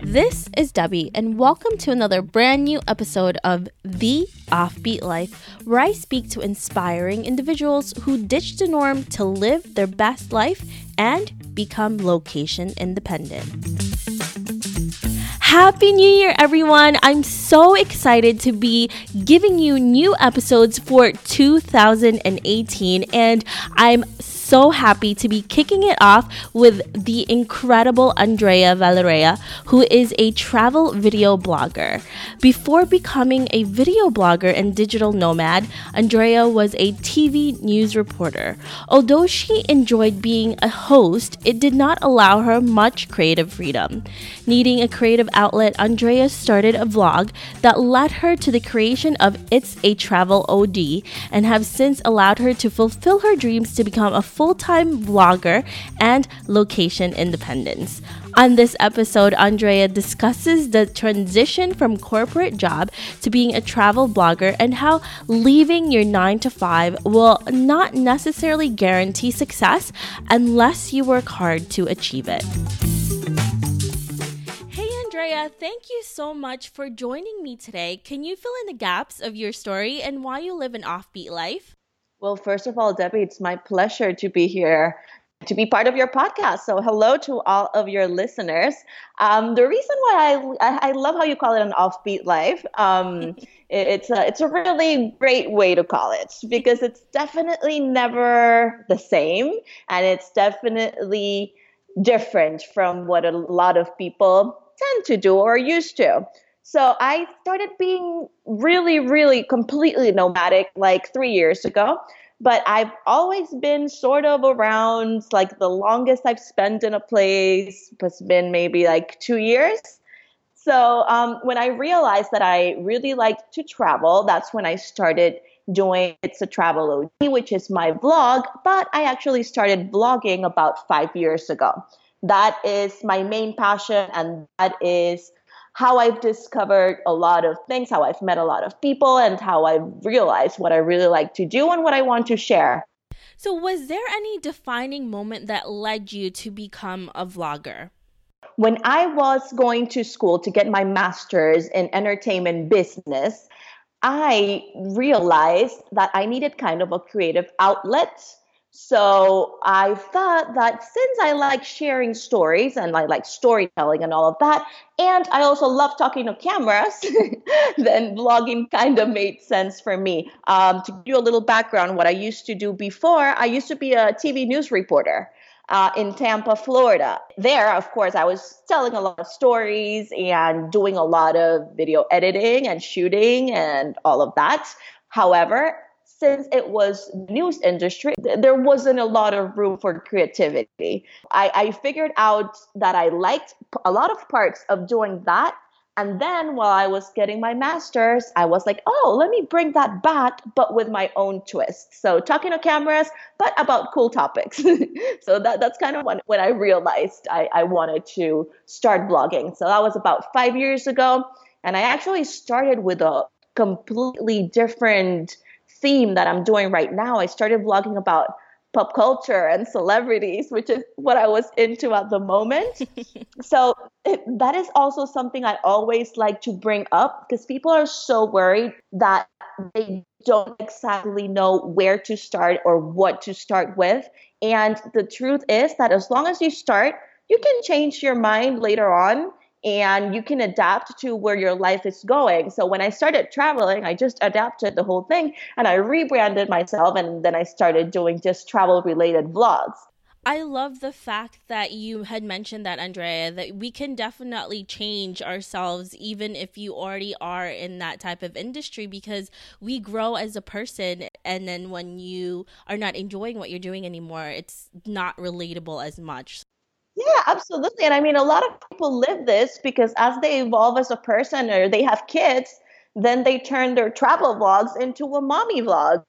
This is Debbie, and welcome to another brand new episode of The Offbeat Life, where I speak to inspiring individuals who ditch the norm to live their best life and become location independent. Happy New Year, everyone! I'm so excited to be giving you new episodes for 2018, and I'm so happy to be kicking it off with the incredible Andrea Valeria, who is a travel video blogger. Before becoming a video blogger and digital nomad, Andrea was a TV news reporter. Although she enjoyed being a host, it did not allow her much creative freedom. Needing a creative outlet, Andrea started a vlog that led her to the creation of It's a Travel OD and have since allowed her to fulfill her dreams to become a full time vlogger and location independence. On this episode, Andrea discusses the transition from corporate job to being a travel vlogger and how leaving your 9 to 5 will not necessarily guarantee success unless you work hard to achieve it. Hey Andrea, thank you so much for joining me today. Can you fill in the gaps of your story and why you live an offbeat life? Well, first of all, Debbie, it's my pleasure to be here to be part of your podcast. So, hello to all of your listeners. Um, the reason why I, I love how you call it an offbeat life, um, it, it's a it's a really great way to call it because it's definitely never the same, and it's definitely different from what a lot of people tend to do or used to. So I started being really, really completely nomadic like three years ago. But I've always been sort of around like the longest I've spent in a place has been maybe like two years. So um, when I realized that I really liked to travel, that's when I started doing It's a Travel OD, which is my vlog. But I actually started vlogging about five years ago. That is my main passion, and that is how I've discovered a lot of things, how I've met a lot of people, and how I've realized what I really like to do and what I want to share. So, was there any defining moment that led you to become a vlogger? When I was going to school to get my master's in entertainment business, I realized that I needed kind of a creative outlet so I thought that since I like sharing stories and I like storytelling and all of that, and I also love talking to cameras, then vlogging kind of made sense for me. Um, to give you a little background, what I used to do before, I used to be a TV news reporter. Uh, in Tampa, Florida. There, of course, I was telling a lot of stories and doing a lot of video editing and shooting and all of that. However, since it was news industry, there wasn't a lot of room for creativity. I, I figured out that I liked a lot of parts of doing that. And then while I was getting my master's, I was like, oh, let me bring that back, but with my own twist. So talking to cameras, but about cool topics. so that, that's kind of when, when I realized I, I wanted to start blogging. So that was about five years ago. And I actually started with a completely different theme that I'm doing right now. I started vlogging about pop culture and celebrities, which is what I was into at the moment. so it, that is also something I always like to bring up because people are so worried that they don't exactly know where to start or what to start with. And the truth is that as long as you start, you can change your mind later on and you can adapt to where your life is going. So when I started traveling, I just adapted the whole thing and I rebranded myself and then I started doing just travel related vlogs. I love the fact that you had mentioned that, Andrea, that we can definitely change ourselves even if you already are in that type of industry because we grow as a person. And then when you are not enjoying what you're doing anymore, it's not relatable as much. Yeah, absolutely. And I mean, a lot of people live this because as they evolve as a person or they have kids, then they turn their travel vlogs into a mommy vlog.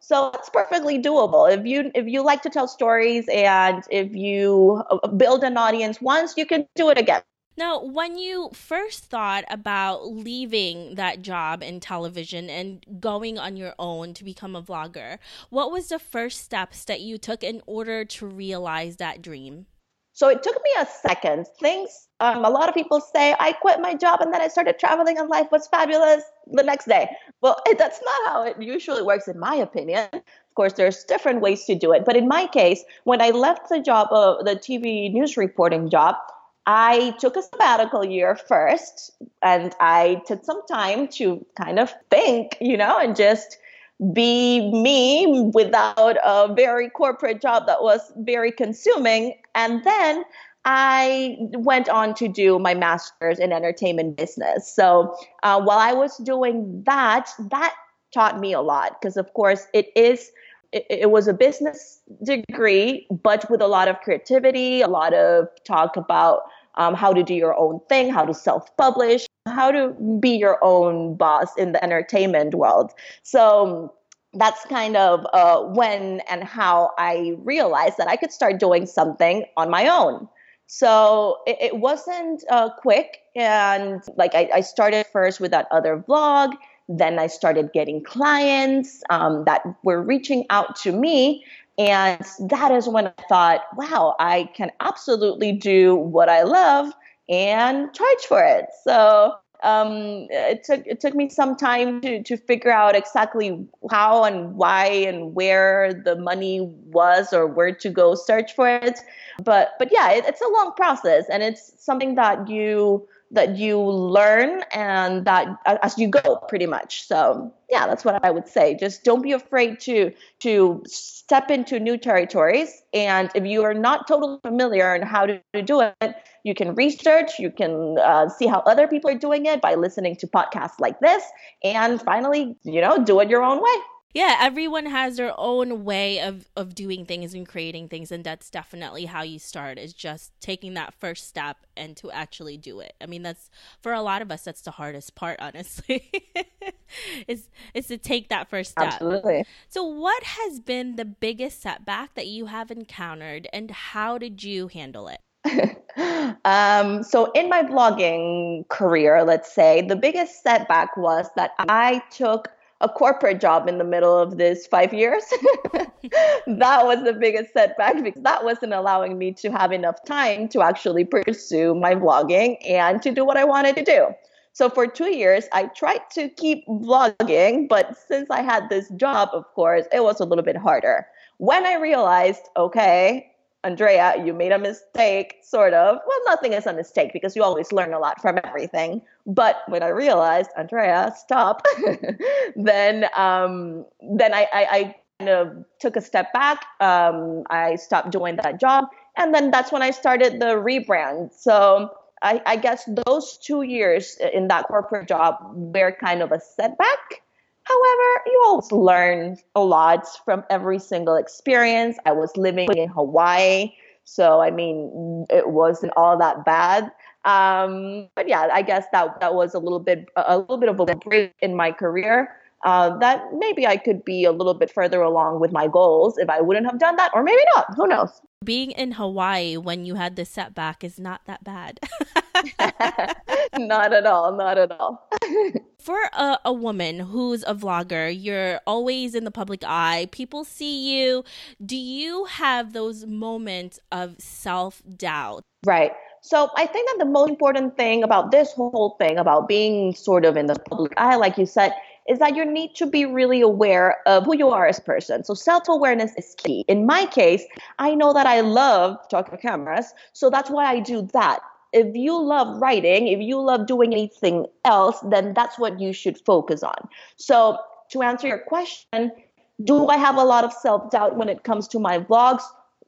So it's perfectly doable. If you if you like to tell stories and if you uh, build an audience once, you can do it again. Now, when you first thought about leaving that job in television and going on your own to become a vlogger, what was the first steps that you took in order to realize that dream? So it took me a second. Things, um, a lot of people say, I quit my job and then I started traveling and life was fabulous the next day. Well, that's not how it usually works, in my opinion. Of course, there's different ways to do it. But in my case, when I left the job, uh, the TV news reporting job, I took a sabbatical year first and I took some time to kind of think, you know, and just be me without a very corporate job that was very consuming. And then I went on to do my master's in entertainment business. So uh, while I was doing that, that taught me a lot because, of course, it is. It, was a business degree, but with a lot of creativity, a lot of talk about um, how to do your own thing, how to self publish, how to be your own boss in the entertainment world. So that's kind of uh, when and how I realized that I could start doing something on my own. So it, it wasn't uh, quick. And like I, I, started first with that other vlog. Then I started getting clients um, that were reaching out to me. And that is when I thought, wow, I can absolutely do what I love and charge for it. So um, it took it took me some time to to figure out exactly how and why and where the money was or where to go search for it. But but yeah, it, it's a long process and it's something that you that you learn and that as you go pretty much. So yeah that's what i would say. Just don't be afraid to to step into new territories. And if you are not totally familiar on how to do it you can research you can uh, see how other people are doing it by listening to podcasts like this. And finally you know do it your own way yeah everyone has their own way of of doing things and creating things and that's definitely how you start is just taking that first step and to actually do it. I mean that's for a lot of us that's the hardest part honestly. Is is to take that first step. Absolutely. So what has been the biggest setback that you have encountered and how did you handle it? Um, so in my vlogging career let's say the biggest setback was that i took a corporate job in the middle of this five years. that was the biggest setback because that wasn't allowing me to have enough time to actually pursue my vlogging and to do what I wanted to do. So for two years, I tried to keep vlogging, but since I had this job, of course, it was a little bit harder. When I realized, okay, Andrea, you made a mistake, sort of. Well, nothing is a mistake because you always learn a lot from everything. But when I realized, Andrea, stop, then um, then I, I, I, kind of took a step back. Um, I stopped doing that job, and then that's when I started the rebrand. So I, I guess those two years in that corporate job were kind of a setback However, you always learn a lot from every single experience. I was living in Hawaii, so I mean, it wasn't all that bad. Um, but yeah, I guess that that was a little bit a little bit of a break in my career. Uh, that maybe I could be a little bit further along with my goals if I wouldn't have done that, or maybe not. Who knows? Being in Hawaii when you had this setback is not that bad. not at all. Not at all. For a, a woman who's a vlogger, you're always in the public eye. People see you. Do you have those moments of self doubt? Right. So I think that the most important thing about this whole thing, about being sort of in the public eye, like you said, is that you need to be really aware of who you are as a person. So self awareness is key. In my case, I know that I love talking to cameras, so that's why I do that. If you love writing, if you love doing anything else, then that's what you should focus on. So to answer your question, do I have a lot of self doubt when it comes to my vlogs?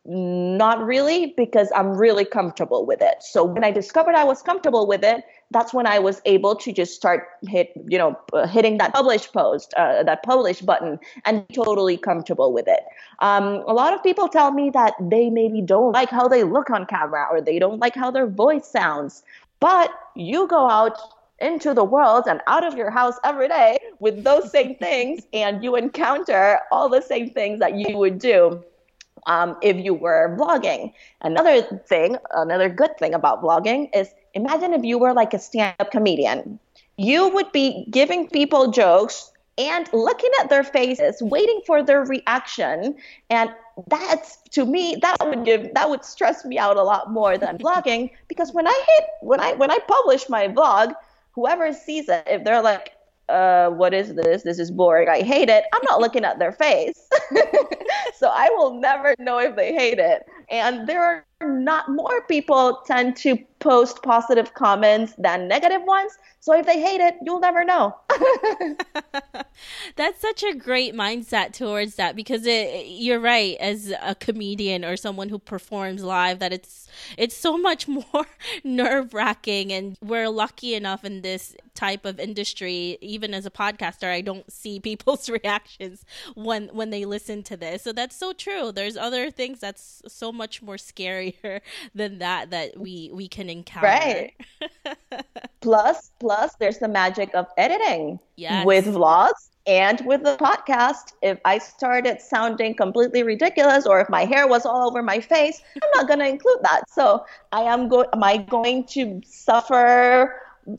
Not really, because I'm really comfortable with it. So when I discovered I was comfortable with it, that's when I was able to just start hit, you know, uh, hitting that publish post, uh, that publish button, and totally comfortable with it. Um, a lot of people tell me that they maybe don't like how they look on camera or they don't like how their voice sounds, but you go out into the world and out of your house every day with those same things, and you encounter all the same things that you would do um, if you were vlogging. Another thing, another good thing about vlogging is imagine if you were like a stand up comedian. You would be giving people jokes and looking at their faces, waiting for their reaction. And that's to me, that would give that would stress me out a lot more than vlogging because when I hit when I when I publish my vlog, whoever sees it, if they're like, uh, what is this? This is boring. I hate it. I'm not looking at their face. so I will never know if they hate it. And there are not more people tend to post positive comments than negative ones. So if they hate it, you'll never know. That's such a great mindset towards that because it, you're right as a comedian or someone who performs live that it's it's so much more nerve-wracking and we're lucky enough in this type of industry even as a podcaster I don't see people's reactions when when they listen to this. So that's so true. There's other things that's so much more scarier than that that we we can encounter. Right. plus plus there's the magic of editing yes. with vlogs and with the podcast, if I started sounding completely ridiculous or if my hair was all over my face, I'm not going to include that. So I am going, am I going to suffer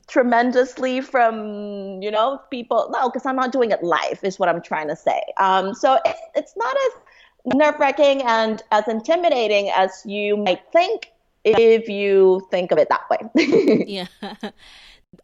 tremendously from, you know, people? No, because I'm not doing it live is what I'm trying to say. Um, so it's, it's not as nerve wracking and as intimidating as you might think if you think of it that way. yeah.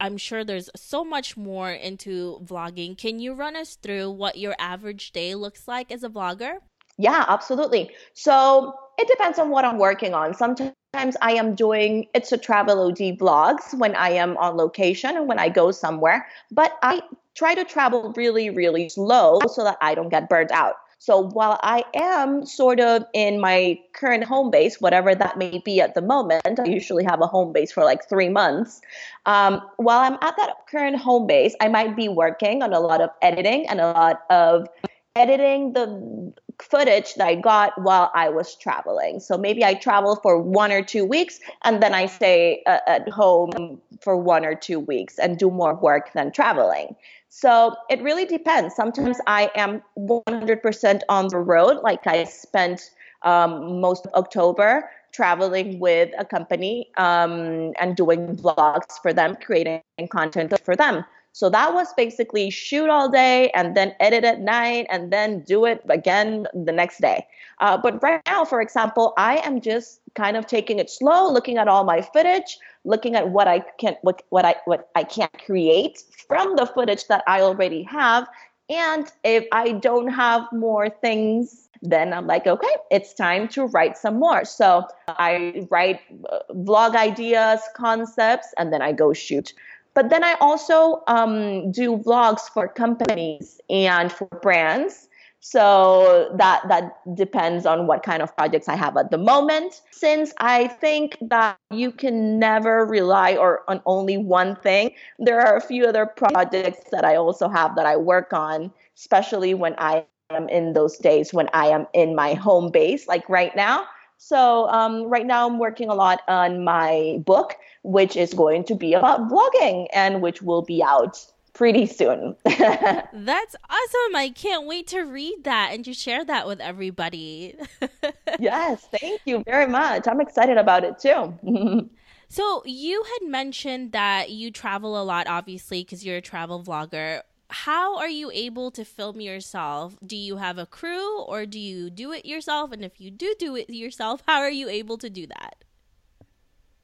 I'm sure there's so much more into vlogging. Can you run us through what your average day looks like as a vlogger? Yeah, absolutely. So it depends on what I'm working on. Sometimes I am doing it's a travel OD vlogs when I am on location and when I go somewhere, but I try to travel really, really slow so that I don't get burnt out. So while I am sort of in my current home base, whatever that may be at the moment, I usually have a home base for like three months. Um, while I'm at that current home base, I might be working on a lot of editing and a lot of editing the footage that I got while I was traveling. So maybe I travel for one or two weeks and then I stay uh, at home for one or two weeks and do more work than traveling. So it really depends. Sometimes I am 100% on the road. Like I spent um, most of October traveling with a company um, and doing vlogs for them, creating content for them. So that was basically shoot all day and then edit at night and then do it again the next day. Uh, but right now, for example, I am just kind of taking it slow, looking at all my footage, looking at what I can what what I what I can't create from the footage that I already have. And if I don't have more things, then I'm like, okay, it's time to write some more. So I write uh, vlog ideas, concepts, and then I go shoot. But then I also um, do vlogs for companies and for brands. So that that depends on what kind of projects I have at the moment. Since I think that you can never rely or on only one thing, there are a few other projects that I also have that I work on, especially when I am in those days when I am in my home base, like right now. So um, right now I'm working a lot on my book, which is going to be about blogging and which will be out pretty soon. That's awesome. I can't wait to read that and to share that with everybody. yes, thank you very much. I'm excited about it too. so, you had mentioned that you travel a lot, obviously, because you're a travel vlogger. How are you able to film yourself? Do you have a crew or do you do it yourself? And if you do do it yourself, how are you able to do that?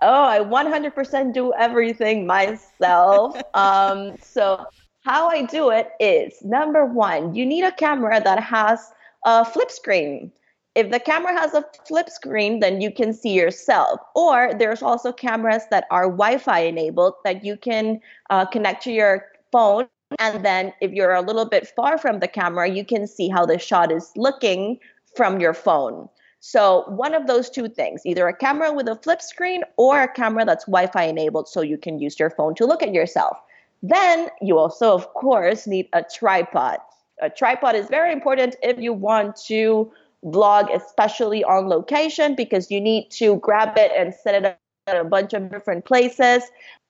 Oh, I 100% do everything myself. um, so, how I do it is number one, you need a camera that has a flip screen. If the camera has a flip screen, then you can see yourself. Or there's also cameras that are Wi Fi enabled that you can uh, connect to your phone. And then, if you're a little bit far from the camera, you can see how the shot is looking from your phone. So one of those two things, either a camera with a flip screen or a camera that's Wi-Fi enabled so you can use your phone to look at yourself. Then you also, of course, need a tripod. A tripod is very important if you want to vlog, especially on location, because you need to grab it and set it up at a bunch of different places.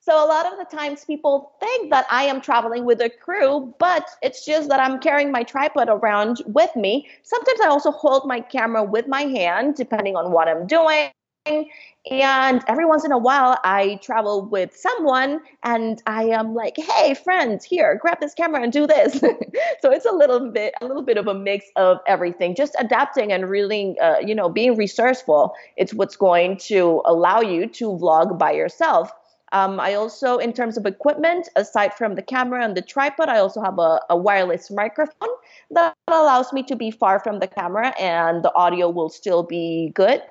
So a lot of the times people think that I am traveling with a crew, but it's just that I'm carrying my tripod around with me. Sometimes I also hold my camera with my hand, depending on what I'm doing. And every once in a while, I travel with someone and I am like, hey, friends, here, grab this camera and do this. so it's a little bit, a little bit of a mix of everything, just adapting and really, uh, you know, being resourceful. It's what's going to allow you to vlog by yourself. Um, I also, in terms of equipment, aside from the camera and the tripod, I also have a, a, wireless microphone that allows me to be far from the camera and the audio will still be good.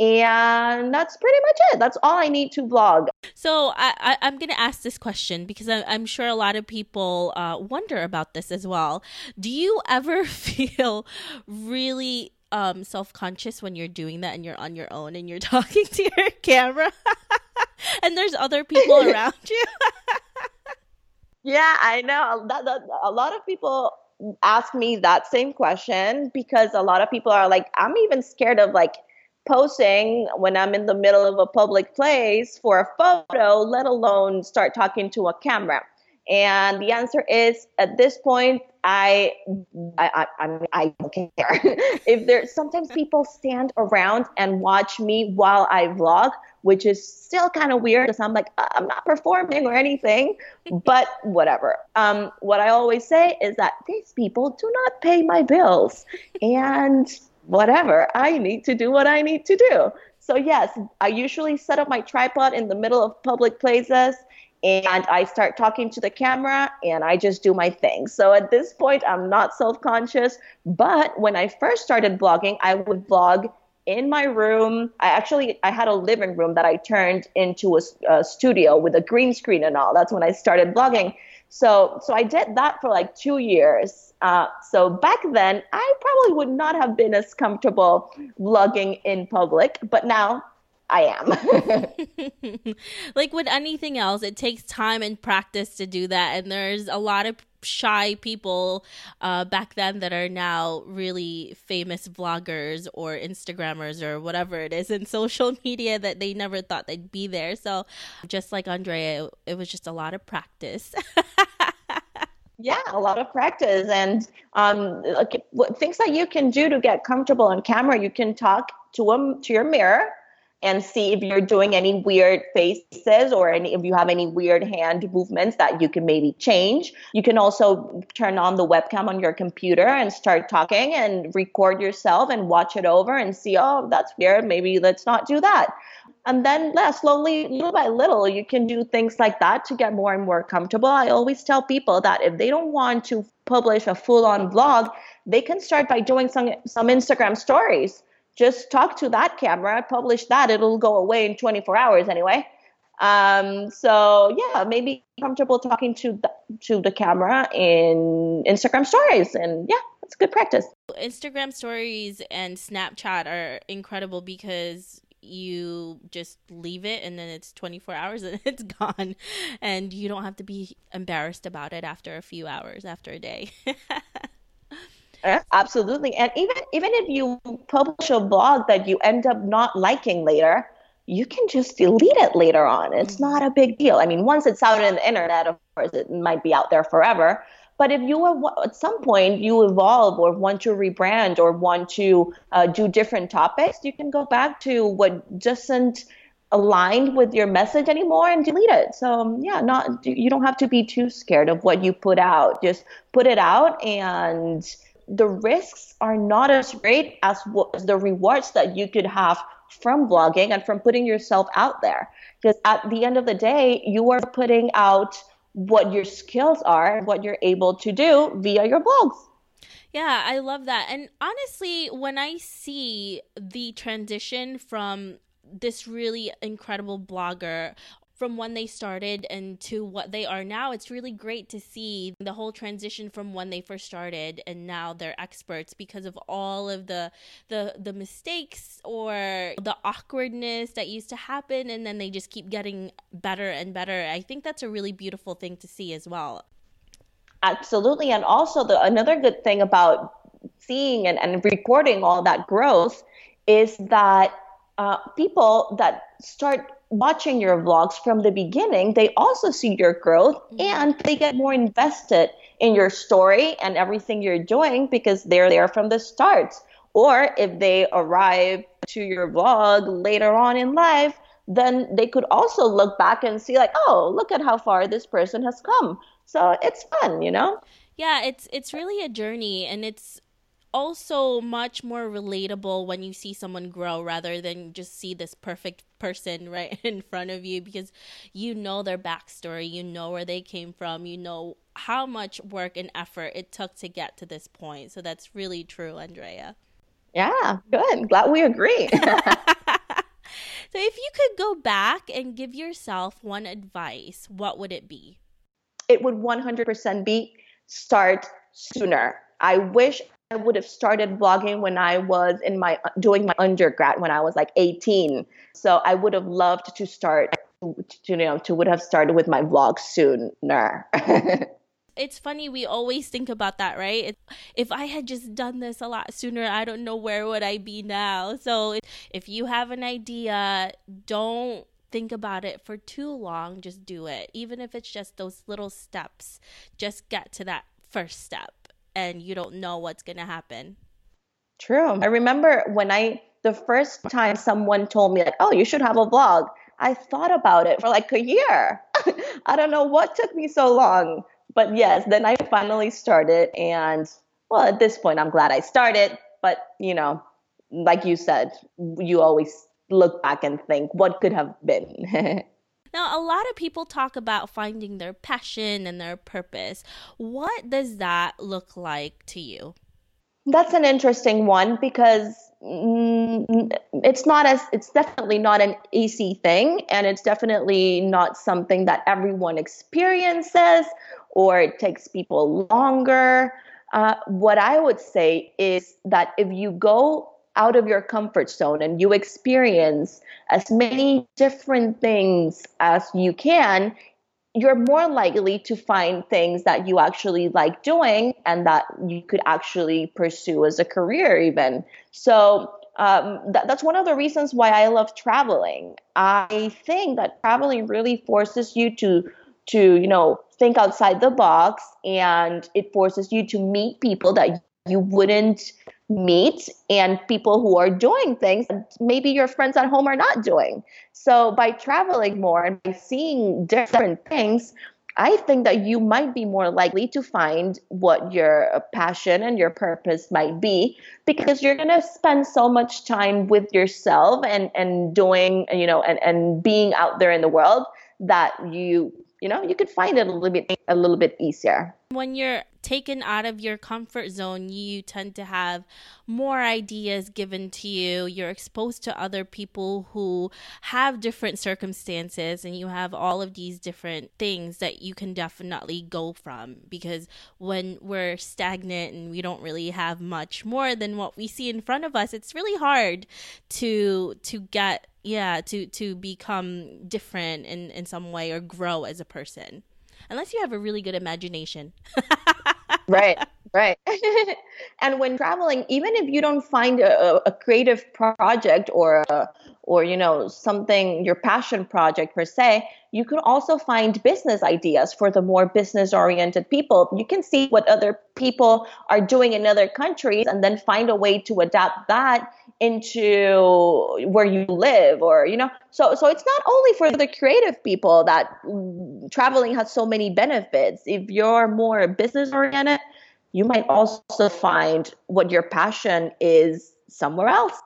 And that's pretty much it. That's all I need to vlog. So I, I, am going to ask this question because I, am sure a lot of people uh, wonder about this as well. Do you ever feel really um, self conscious when you're doing that and you're on your own and you're talking to your camera and there's other people around you? yeah, I know. That, that, a lot of people ask me that same question because a lot of people are like, I'm even scared of like posting when I'm in the middle of a public place for a photo, let alone start talking to a camera. And the answer is at this point, I, I, I, I, don't care. if there's sometimes people stand around and watch me while I vlog, which is still kind of weird because I'm like, uh, I'm not performing or anything, but whatever. Um, what I always say is that these people do not pay my bills. And whatever. I need to do what I need to do. So, yes, I usually set up my tripod in the middle of public places and I start talking to the camera and I just do my thing. So, at this point, I'm not self conscious. But when I first started vlogging, I would vlog in my room i actually i had a living room that i turned into a, a, studio with a green screen and all that's when i started vlogging so so i did that for like two years uh, so back then, I probably would not have been as comfortable vlogging in public, but now I am. like with anything else, it takes time and practice to do that. And there's a lot of shy people uh, back then that are now really famous vloggers or Instagrammers or whatever it is in social media that they never thought they'd be there. So, just like Andrea, it, it was just a lot of practice. yeah a lot of practice and um, like, things that you can do to get comfortable on camera you can talk to them to your mirror and see if you're doing any weird faces or any, if you have any weird hand movements that you can maybe change. You can also turn on the webcam on your computer and start talking and record yourself and watch it over and see, oh, that's weird. Maybe let's not do that. And then, yeah, slowly, little by little, you can do things like that to get more and more comfortable. I always tell people that if they don't want to publish a full on vlog, they can start by doing some, some Instagram stories. Just talk to that camera, publish that. It'll go away in 24 hours anyway. Um, so yeah, maybe comfortable talking to the, to the camera in Instagram stories, and yeah, it's good practice. Instagram stories and Snapchat are incredible because you just leave it and then it's 24 hours and it's gone and you don't have to be embarrassed about it after a few hours after a day absolutely and even even if you publish a blog that you end up not liking later you can just delete it later on it's mm-hmm. not a big deal i mean once it's out in the internet of course it might be out there forever but if you at some point you evolve or want to rebrand or want to uh, do different topics, you can go back to what doesn't align with your message anymore and delete it. So um, yeah, not you don't have to be too scared of what you put out. Just put it out and the risks are not as great as, as the rewards that you could have from blogging and from putting yourself out there. Because at the end of the day, you are putting out what your skills are, what you're able to do via your blogs. Yeah, I love that. And honestly, when I see the transition from this really incredible blogger from when they started and to what they are now, it's really great to see the whole transition from when they first started and now they're experts because of all of the the the mistakes or the awkwardness that used to happen and then they just keep getting better and better. I think that's a really beautiful thing to see as well. Absolutely. And also the another good thing about seeing and, and recording all that growth is that uh, people that start watching your vlogs from the beginning, they also see your growth mm-hmm. and they get more invested in your story and everything you're doing because they're there from the start. Or if they arrive to your vlog later on in life, then they could also look back and see like, oh, look at how far this person has come. So it's fun, you know? Yeah, it's it's really a journey and it's also much more relatable when you see someone grow rather than just see this perfect person right in front of you because you know their backstory, you know where they came from, you know how much work and effort it took to get to this point. So that's really true, Andrea. Yeah, good. Glad we agree. so if you could go back and give yourself one advice, what would it be? It would 100% be start sooner. I wish I would have started vlogging when I was in my doing my undergrad when I was like 18. So I would have loved to start to, you know to would have started with my vlog sooner. it's funny we always think about that right if i had just done this a lot sooner i don't know where would i be now so if you have an idea don't think about it for too long just do it even if it's just those little steps just get to that first step and you don't know what's going to happen. True. I remember when I, the first time someone told me, like, oh, you should have a vlog, I thought about it for like a year. I don't know what took me so long. But yes, then I finally started. And well, at this point, I'm glad I started. But, you know, like you said, you always look back and think, what could have been? Now, a lot of people talk about finding their passion and their purpose. What does that look like to you? That's an interesting one because mm, it's not as it's definitely not an easy thing and it's definitely not something that everyone experiences or it takes people longer. Uh, what I would say is that if you go out of your comfort zone and you experience as many different things as you can, you're more likely to find things that you actually like doing and that you could actually pursue as a career, even. So, um, that, that's one of the reasons why I love traveling. I think that traveling really forces you to to you know think outside the box and it forces you to meet people that you wouldn't meet and people who are doing things that maybe your friends at home are not doing. So by traveling more and by seeing different things, I think that you might be more likely to find what your passion and your purpose might be because you're going to spend so much time with yourself and, and doing, you know, and, and being out there in the world that you, you know, you could find it a little bit, a little bit easier. When you're taken out of your comfort zone, you tend to have more ideas given to you. You're exposed to other people who have different circumstances, and you have all of these different things that you can definitely go from. Because when we're stagnant and we don't really have much more than what we see in front of us, it's really hard to to get yeah to to become different in in some way or grow as a person unless you have a really good imagination. right, right. and when traveling, even if you don't find a, a creative project or a, or you know something your passion project per se you can also find business ideas for the more business oriented people you can see what other people are doing in other countries and then find a way to adapt that into where you live or you know so so it's not only for the creative people that mm, traveling has so many benefits if you're more business oriented you might also find what your passion is somewhere else.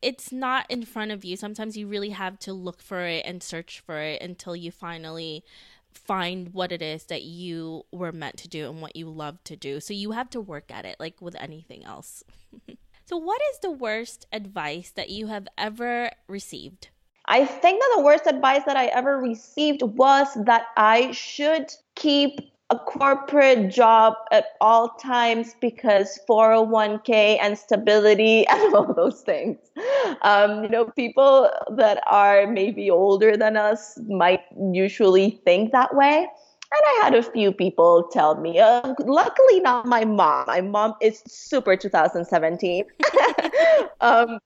It's not in front of you. Sometimes you really have to look for it and search for it until you finally find what it is that you were meant to do and what you love to do. So you have to work at it like with anything else. So, what is the worst advice that you have ever received? I think that the worst advice that I ever received was that I should keep a corporate job at all times because 401k and stability and all those things. Um, you know, people that are maybe older than us might usually think that way. And I had a few people tell me, uh, luckily not my mom. My mom is super 2017. um,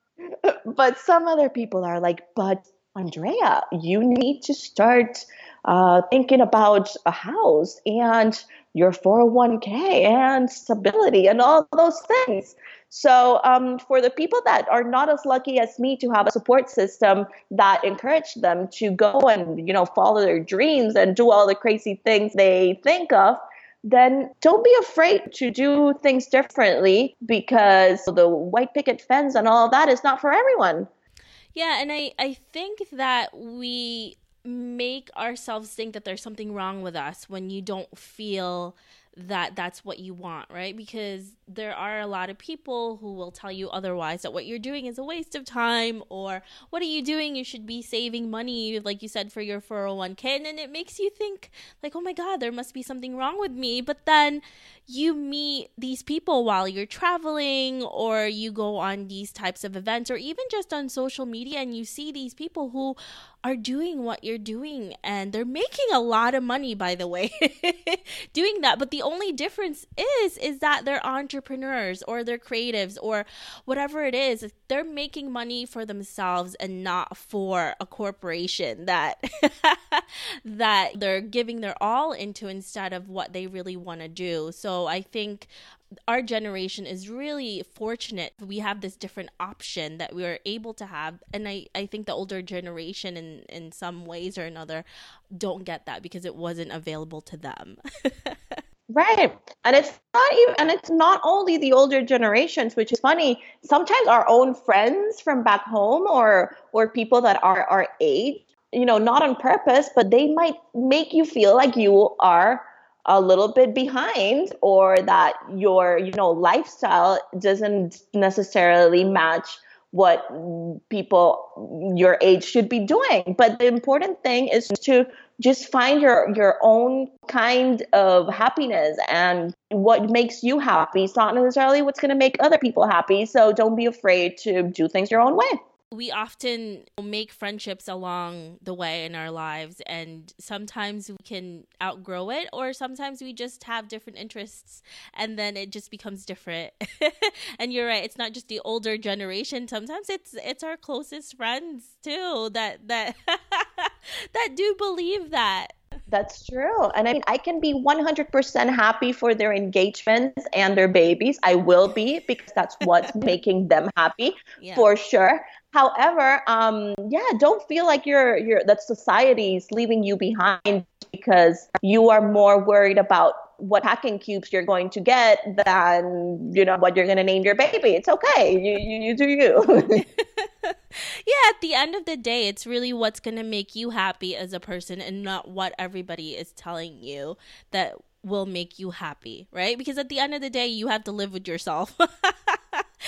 but some other people are like, but Andrea, you need to start uh, thinking about a house and your 401k and stability and all those things. So, um, for the people that are not as lucky as me to have a support system that encourage them to go and you know follow their dreams and do all the crazy things they think of, then don't be afraid to do things differently because the white picket fence and all that is not for everyone. Yeah, and I I think that we make ourselves think that there's something wrong with us when you don't feel that that's what you want, right? Because there are a lot of people who will tell you otherwise that what you're doing is a waste of time or what are you doing? You should be saving money, like you said, for your 401k. And then it makes you think, like, oh my God, there must be something wrong with me. But then you meet these people while you're traveling or you go on these types of events or even just on social media and you see these people who are doing what you're doing and they're making a lot of money by the way doing that. But the only difference is is that they're entrepreneurs or they're creatives or whatever it is they're making money for themselves and not for a corporation that that they're giving their all into instead of what they really want to do. So i think our generation is really fortunate. We have this different option that we are able to have and i, I think the older generation in, in some ways or another don't get that because it wasn't available to them. Right. And it's not even and it's not only the older generations which is funny. Sometimes our own friends from back home or or people that are our age you know not on purpose but they might make you feel like you are a little bit behind or that your you know lifestyle doesn't necessarily match what people your age should be doing. But the important thing is to just find your your own kind of happiness and what makes you happy. It's not necessarily what's going to make other people happy. So don't be afraid to do things your own way we often make friendships along the way in our lives and sometimes we can outgrow it or sometimes we just have different interests and then it just becomes different and you're right it's not just the older generation sometimes it's it's our closest friends too that that that do believe that that's true. And I mean, I can be 100% happy for their engagements and their babies. I will be because that's what's making them happy yeah. for sure. However, um, yeah, don't feel like you're you're that society's leaving you behind because you are more worried about what packing cubes you're going to get than you know what you're going to name your baby. It's okay. You you, you do you. yeah, at the end of the day, it's really what's going to make you happy as a person and not what everybody is telling you that will make you happy, right? Because at the end of the day, you have to live with yourself.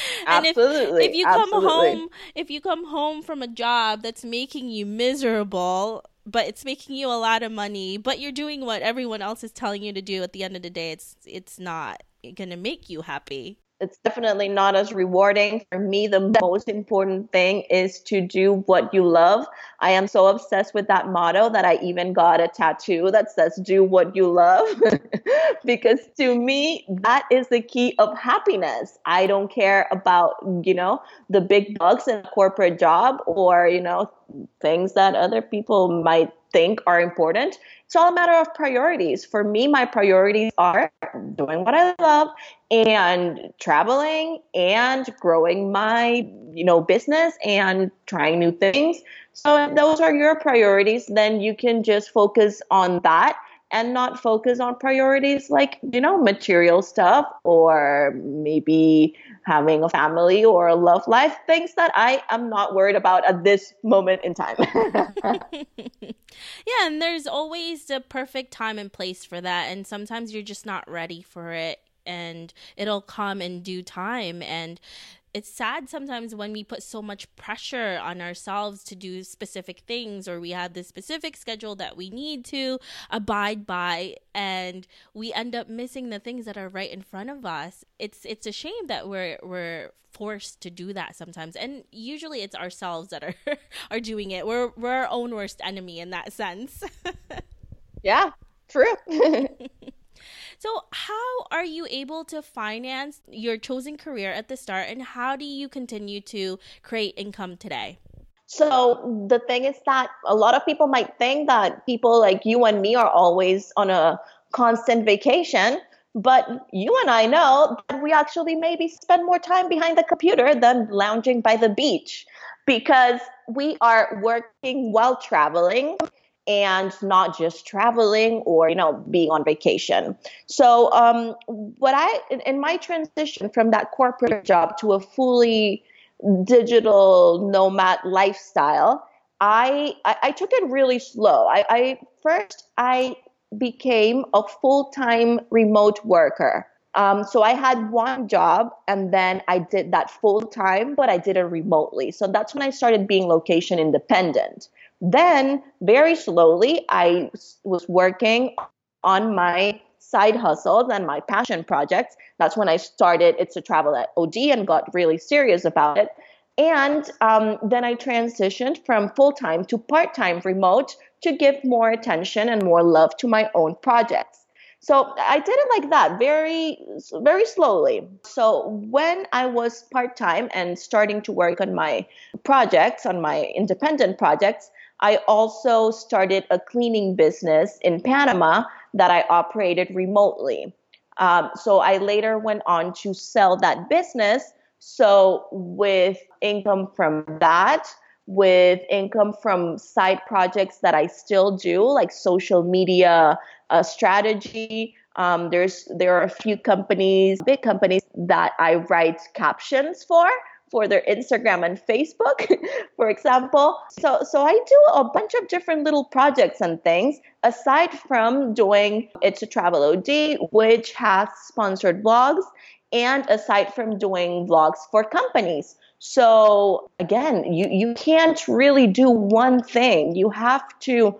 and absolutely. If, if you come home, if you come home from a job that's making you miserable, but it's making you a lot of money, but you're doing what everyone else is telling you to do at the end of the day, it's it's not going to make you happy it's definitely not as rewarding. For me, the most important thing is to do what you love. I am so obsessed with that motto that I even got a tattoo that says, Do what you love. because to me, that is the key of happiness. I don't care about, you know, the big bucks in a corporate job or, you know, things that other people might think are important. It's all a matter of priorities. For me, my priorities are doing what I love and traveling and growing my, you know, business and trying new things. So if those are your priorities, then you can just focus on that and not focus on priorities like, you know, material stuff or maybe having a family or a love life, things that I am not worried about at this moment in time. yeah, and there's always the perfect time and place for that. And sometimes you're just not ready for it and it'll come in due time. And it's sad sometimes when we put so much pressure on ourselves to do specific things or we have this specific schedule that we need to abide by and we end up missing the things that are right in front of us it's it's a shame that we're we're forced to do that sometimes. And usually it's ourselves that are are doing it. We're we're our own worst enemy in that sense. Yeah true So, how are you able to finance your chosen career at the start, and how do you continue to create income today? So the thing is that a lot of people might think that people like you and me are always on a constant vacation, but you and I know that we actually maybe spend more time behind the computer than lounging by the beach because we are working while traveling and not just traveling or you know being on vacation so um, what i in my transition from that corporate job to a fully digital nomad lifestyle i i, I took it really slow I, I first i became a full-time remote worker um, so I had one job and then I did that full time, but I did it remotely. So that's when I started being location independent. Then, very slowly, I was working on my side hustles and my passion projects. That's when I started It's a Travel at OD and got really serious about it. And um, then I transitioned from full time to part time remote to give more attention and more love to my own projects. So I did it like that, very, very slowly. So when I was part time and starting to work on my projects, on my independent projects, I also started a cleaning business in Panama that I operated remotely. Um, so I later went on to sell that business. So with income from that, with income from side projects that I still do, like social media uh, strategy. Um, there's there are a few companies, big companies that I write captions for for their Instagram and Facebook, for example. So, so I do a bunch of different little projects and things aside from doing It's a Travel OD, which has sponsored vlogs, and aside from doing vlogs for companies. So again, you, you can't really do one thing. You have to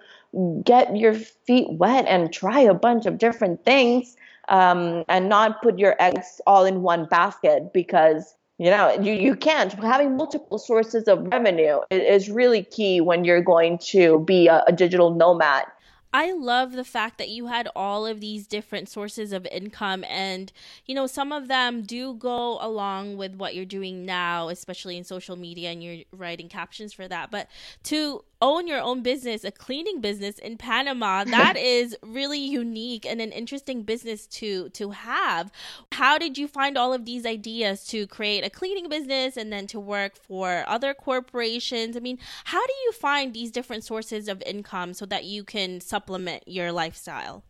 get your feet wet and try a bunch of different things um, and not put your eggs all in one basket because you know you, you can't. Having multiple sources of revenue is really key when you're going to be a, a digital nomad I love the fact that you had all of these different sources of income, and you know, some of them do go along with what you're doing now, especially in social media, and you're writing captions for that. But to own your own business, a cleaning business in Panama. That is really unique and an interesting business to to have. How did you find all of these ideas to create a cleaning business and then to work for other corporations? I mean, how do you find these different sources of income so that you can supplement your lifestyle?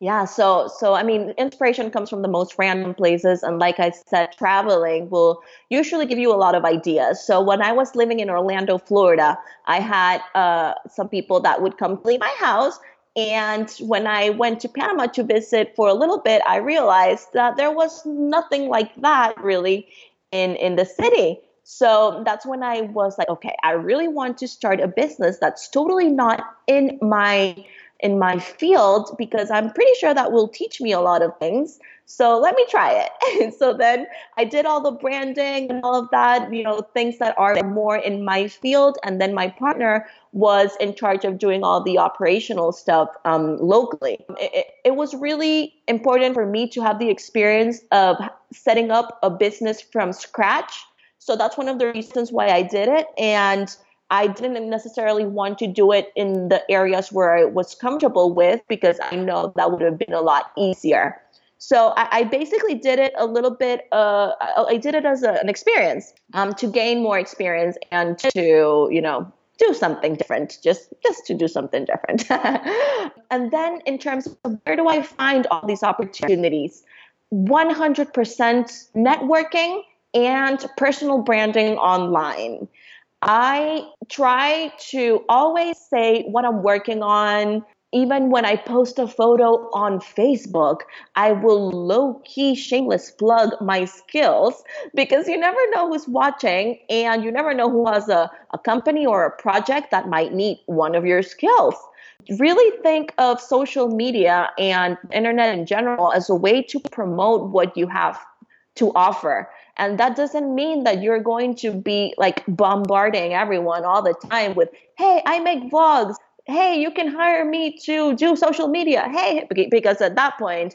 Yeah, so so I mean, inspiration comes from the most random places, and like I said, traveling will usually give you a lot of ideas. So when I was living in Orlando, Florida, I had uh, some people that would come clean my house, and when I went to Panama to visit for a little bit, I realized that there was nothing like that really in in the city. So that's when I was like, okay, I really want to start a business that's totally not in my in my field because I'm pretty sure that will teach me a lot of things. So let me try it. so then I did all the branding and all of that, you know, things that are more in my field. And then my partner was in charge of doing all the operational stuff um, locally. It, it, it was really important for me to have the experience of setting up a business from scratch. So that's one of the reasons why I did it. And I didn't necessarily want to do it in the areas where I was comfortable with because I know that would have been a lot easier. So I, I basically did it a little bit. Uh, I, did it as a, an experience um, to gain more experience and to, you know, do something different, just just to do something different. and then in terms of where do I find all these opportunities? 100% networking and personal branding online. I try to always say what I'm working on. Even when I post a photo on Facebook, I will low key shameless plug my skills because you never know who's watching and you never know who has a, a company or a project that might need one of your skills really think of social media and internet in general as a way to promote what you have to offer. And that doesn't mean that you're going to be like bombarding everyone all the time with, hey, I make vlogs. Hey, you can hire me to do social media. Hey, because at that point,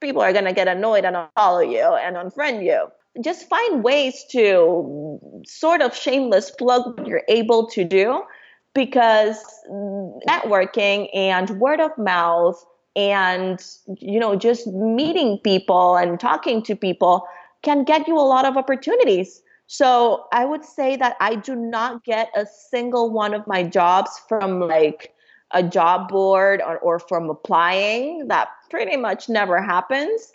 people are going to get annoyed and unfollow you and unfriend you. just find ways to sort of shameless plug what you're able to do because networking and word of mouth and you know just meeting people and talking to people can get you a lot of opportunities. So i would say that i do not get a single one of my jobs from like a job board or, or from applying. That pretty much never happens.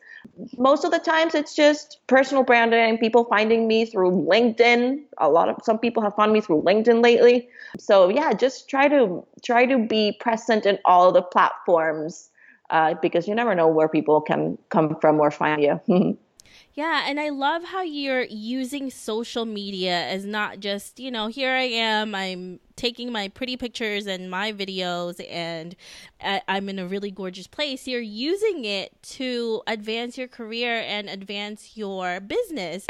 Most of the times it's just personal branding people finding me through linkedin. A lot of some people have found me through linkedin lately. So yeah just try to try to be present in all the platforms uh, because you never know where people can come from or find you Yeah, and I love how you're using social media as not just, you know, here I am, I'm taking my pretty pictures and my videos, and I'm in a really gorgeous place. You're using it to advance your career and advance your business.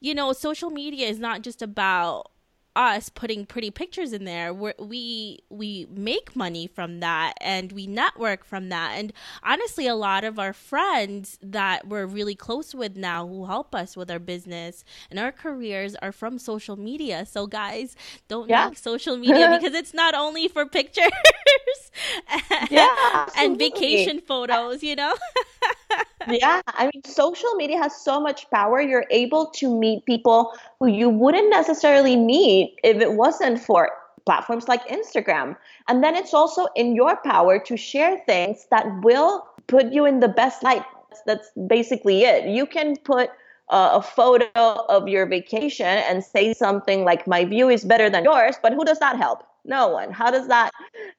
You know, social media is not just about us putting pretty pictures in there we we we make money from that and we network from that and honestly a lot of our friends that we're really close with now who help us with our business and our careers are from social media so guys don't yeah. knock social media because it's not only for pictures yeah, and vacation photos you know yeah, I mean, social media has so much power. You're able to meet people who you wouldn't necessarily meet if it wasn't for platforms like Instagram. And then it's also in your power to share things that will put you in the best light. That's basically it. You can put a photo of your vacation and say something like, My view is better than yours, but who does that help? no one how does that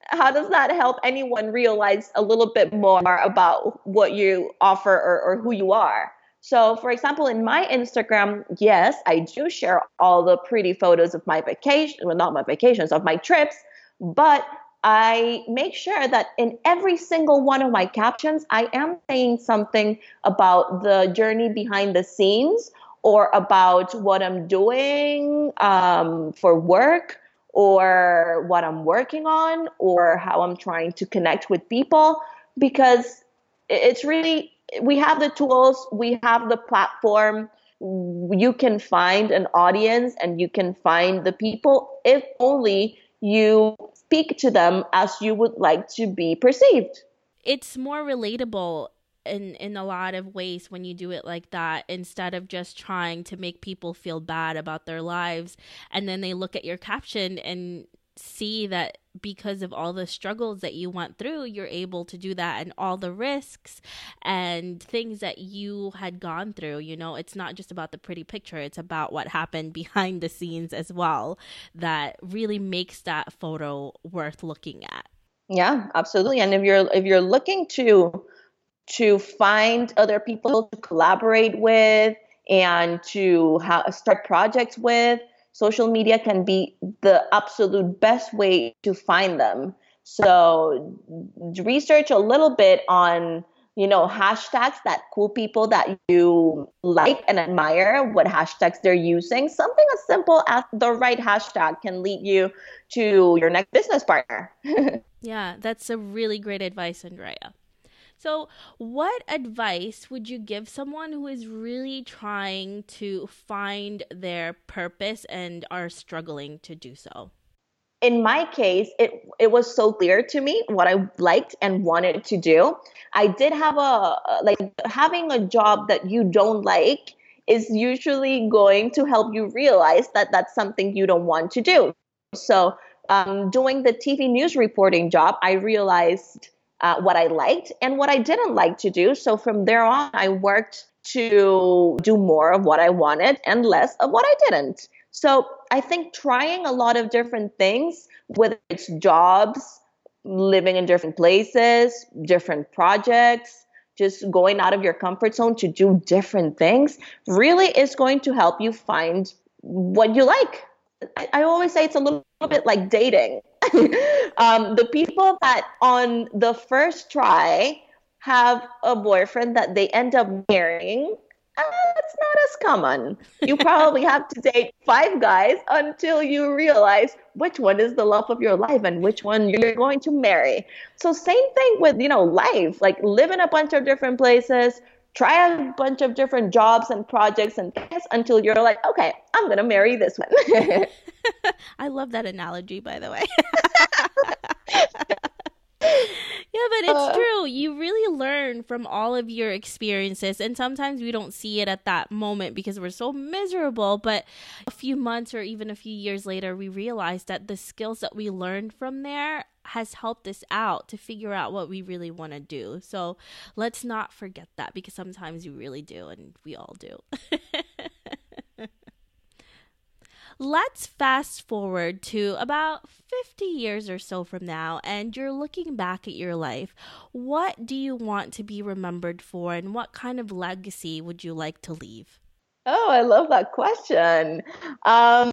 how does that help anyone realize a little bit more about what you offer or, or who you are so for example in my instagram yes i do share all the pretty photos of my vacation well not my vacations of my trips but I make sure that in every single one of my captions, I am saying something about the journey behind the scenes or about what I'm doing um, for work or what I'm working on or how I'm trying to connect with people because it's really we have the tools, we have the platform, you can find an audience and you can find the people if only you speak to them as you would like to be perceived. It's more relatable in in a lot of ways when you do it like that instead of just trying to make people feel bad about their lives and then they look at your caption and see that because of all the struggles that you went through you're able to do that and all the risks and things that you had gone through you know? It's not just about the pretty picture it's about what happened behind the scenes as well that really makes that photo worth looking at. Yeah absolutely. And if you're if you're looking to to find other people to collaborate with and to ha- start projects with, social media can be the absolute best way to find them. So research a little bit on you know hashtags that cool people that you like and admire what hashtags they're using. Something as simple as the right hashtag can lead you to your next business partner. Yeah that's a really great advice andrea so, what advice would you give someone who is really trying to find their purpose and are struggling to do so? In my case, it it was so clear to me what I liked and wanted to do. I did have a like having a job that you don't like is usually going to help you realize that that's something you don't want to do. So, um, doing the TV news reporting job, I realized uh, what I liked and what I didn't like to do. So from there on, I worked to do more of what I wanted and less of what I didn't. So I think trying a lot of different things, whether it's jobs, living in different places, different projects, just going out of your comfort zone to do different things really is going to help you find what you like. I, I always say it's a little, little bit like dating. um, the people that on the first try have a boyfriend that they end up marrying, uh, it's not as common. You probably have to date five guys until you realize which one is the love of your life and which one you're going to marry. So same thing with, you know, life, like live in a bunch of different places, try a bunch of different jobs and projects and things until you're like, okay, I'm gonna marry this one. I love that analogy, by the way. yeah, but it's uh, true. You really learn from all of your experiences, and sometimes we don't see it at that moment because we're so miserable. But a few months or even a few years later, we realize that the skills that we learned from there has helped us out to figure out what we really want to do. So let's not forget that because sometimes you really do, and we all do. Let's fast forward to about 50 years or so from now, and you're looking back at your life. What do you want to be remembered for, and what kind of legacy would you like to leave? Oh, I love that question. Um,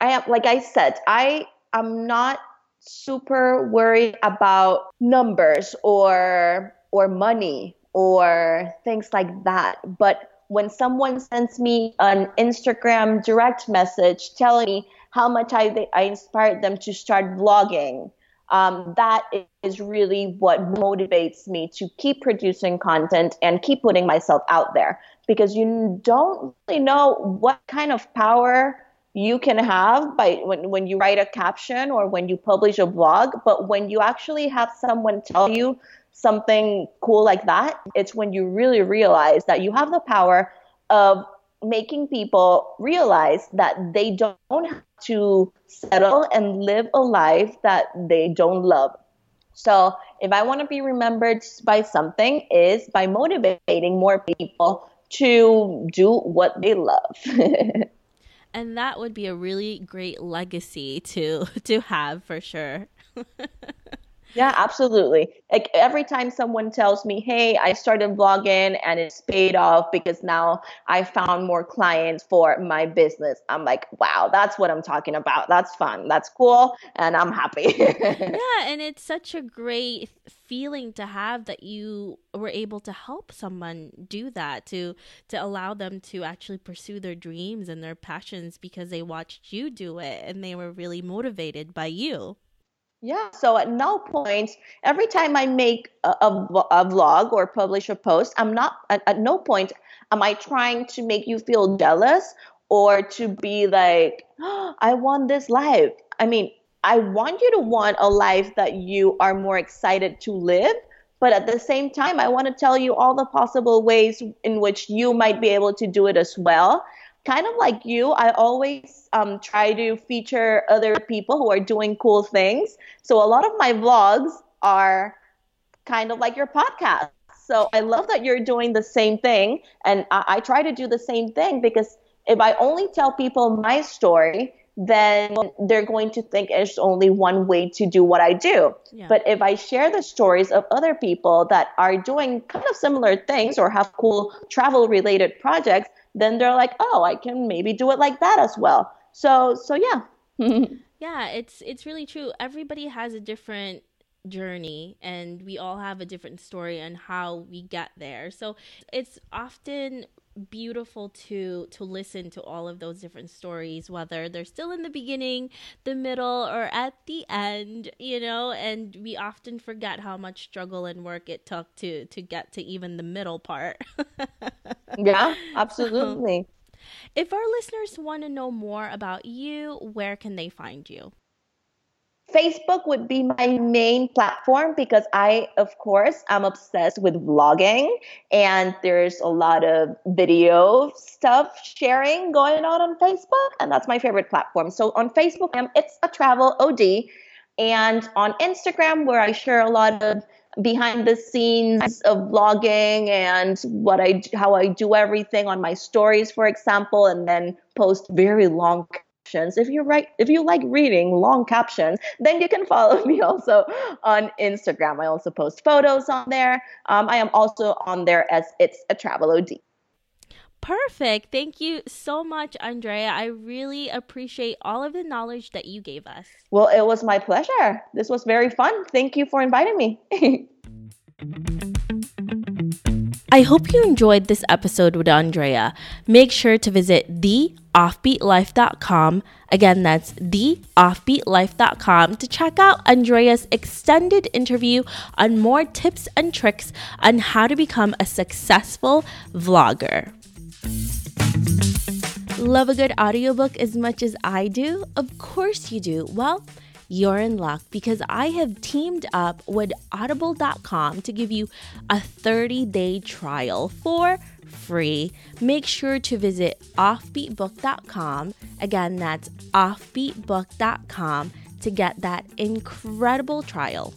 I am, like I said, I am not super worried about numbers or or money or things like that, but when someone sends me an Instagram direct message telling me how much I, I inspired them to start vlogging, um, that is really what motivates me to keep producing content and keep putting myself out there. Because you don't really know what kind of power you can have by when, when you write a caption or when you publish a blog but when you actually have someone tell you something cool like that, it's when you really realize that you have the power of making people realize that they don't have to settle and live a life that they don't love. So, if I want to be remembered by something is by motivating more people to do what they love. and that would be a really great legacy to to have for sure. Yeah, absolutely. Like every time someone tells me, "Hey, I started vlogging and it's paid off because now I found more clients for my business." I'm like, "Wow, that's what I'm talking about. That's fun. That's cool, and I'm happy." yeah, and it's such a great feeling to have that you were able to help someone do that to to allow them to actually pursue their dreams and their passions because they watched you do it and they were really motivated by you. Yeah. So at no point, every time I make a, a, a vlog or publish a post, I'm not, at, at no point am I trying to make you feel jealous or to be like, oh, I want this life. I mean, I want you to want a life that you are more excited to live. But at the same time, I want to tell you all the possible ways in which you might be able to do it as well kind of like you, I always um, try to feature other people who are doing cool things. So a lot of my vlogs are kind of like your podcast. So I love that you're doing the same thing. And I, I try to do the same thing because if I only tell people my story, then they're going to think it's only one way to do what I do. Yeah. But if I share the stories of other people that are doing kind of similar things or have cool travel related projects, then they're like, oh, I can maybe do it like that as well. So so yeah. yeah, it's it's really true. Everybody has a different journey and we all have a different story on how we get there. So it's often beautiful to to listen to all of those different stories whether they're still in the beginning the middle or at the end you know? And we often forget how much struggle and work it took to to get to even the middle part. Yeah absolutely. If our listeners want to know more about you where can they find you Facebook would be my main platform because I, of course, I'm obsessed with vlogging and there's a lot of video stuff sharing going on on Facebook, and that's my favorite platform. So on Facebook, it's a travel OD, and on Instagram, where I share a lot of behind the scenes of vlogging and what I how I do everything on my stories, for example, and then post very long captions. If you write, if you like reading long captions, then you can follow me also on Instagram. I also post photos on there. Um, I am also on there as it's a travel OD. Perfect. Thank you so much, Andrea. I really appreciate all of the knowledge that you gave us. Well, it was my pleasure. This was very fun. Thank you for inviting me. I hope you enjoyed this episode with Andrea. Make sure to visit theoffbeatlife.com. Again, that's theoffbeatlife.com to check out Andrea's extended interview on more tips and tricks on how to become a successful vlogger. Love a good audiobook as much as I do? Of course you do. Well, you're in luck because I have teamed up with audible.com to give you a 30 day trial for free. Make sure to visit offbeatbook.com. Again, that's offbeatbook.com to get that incredible trial.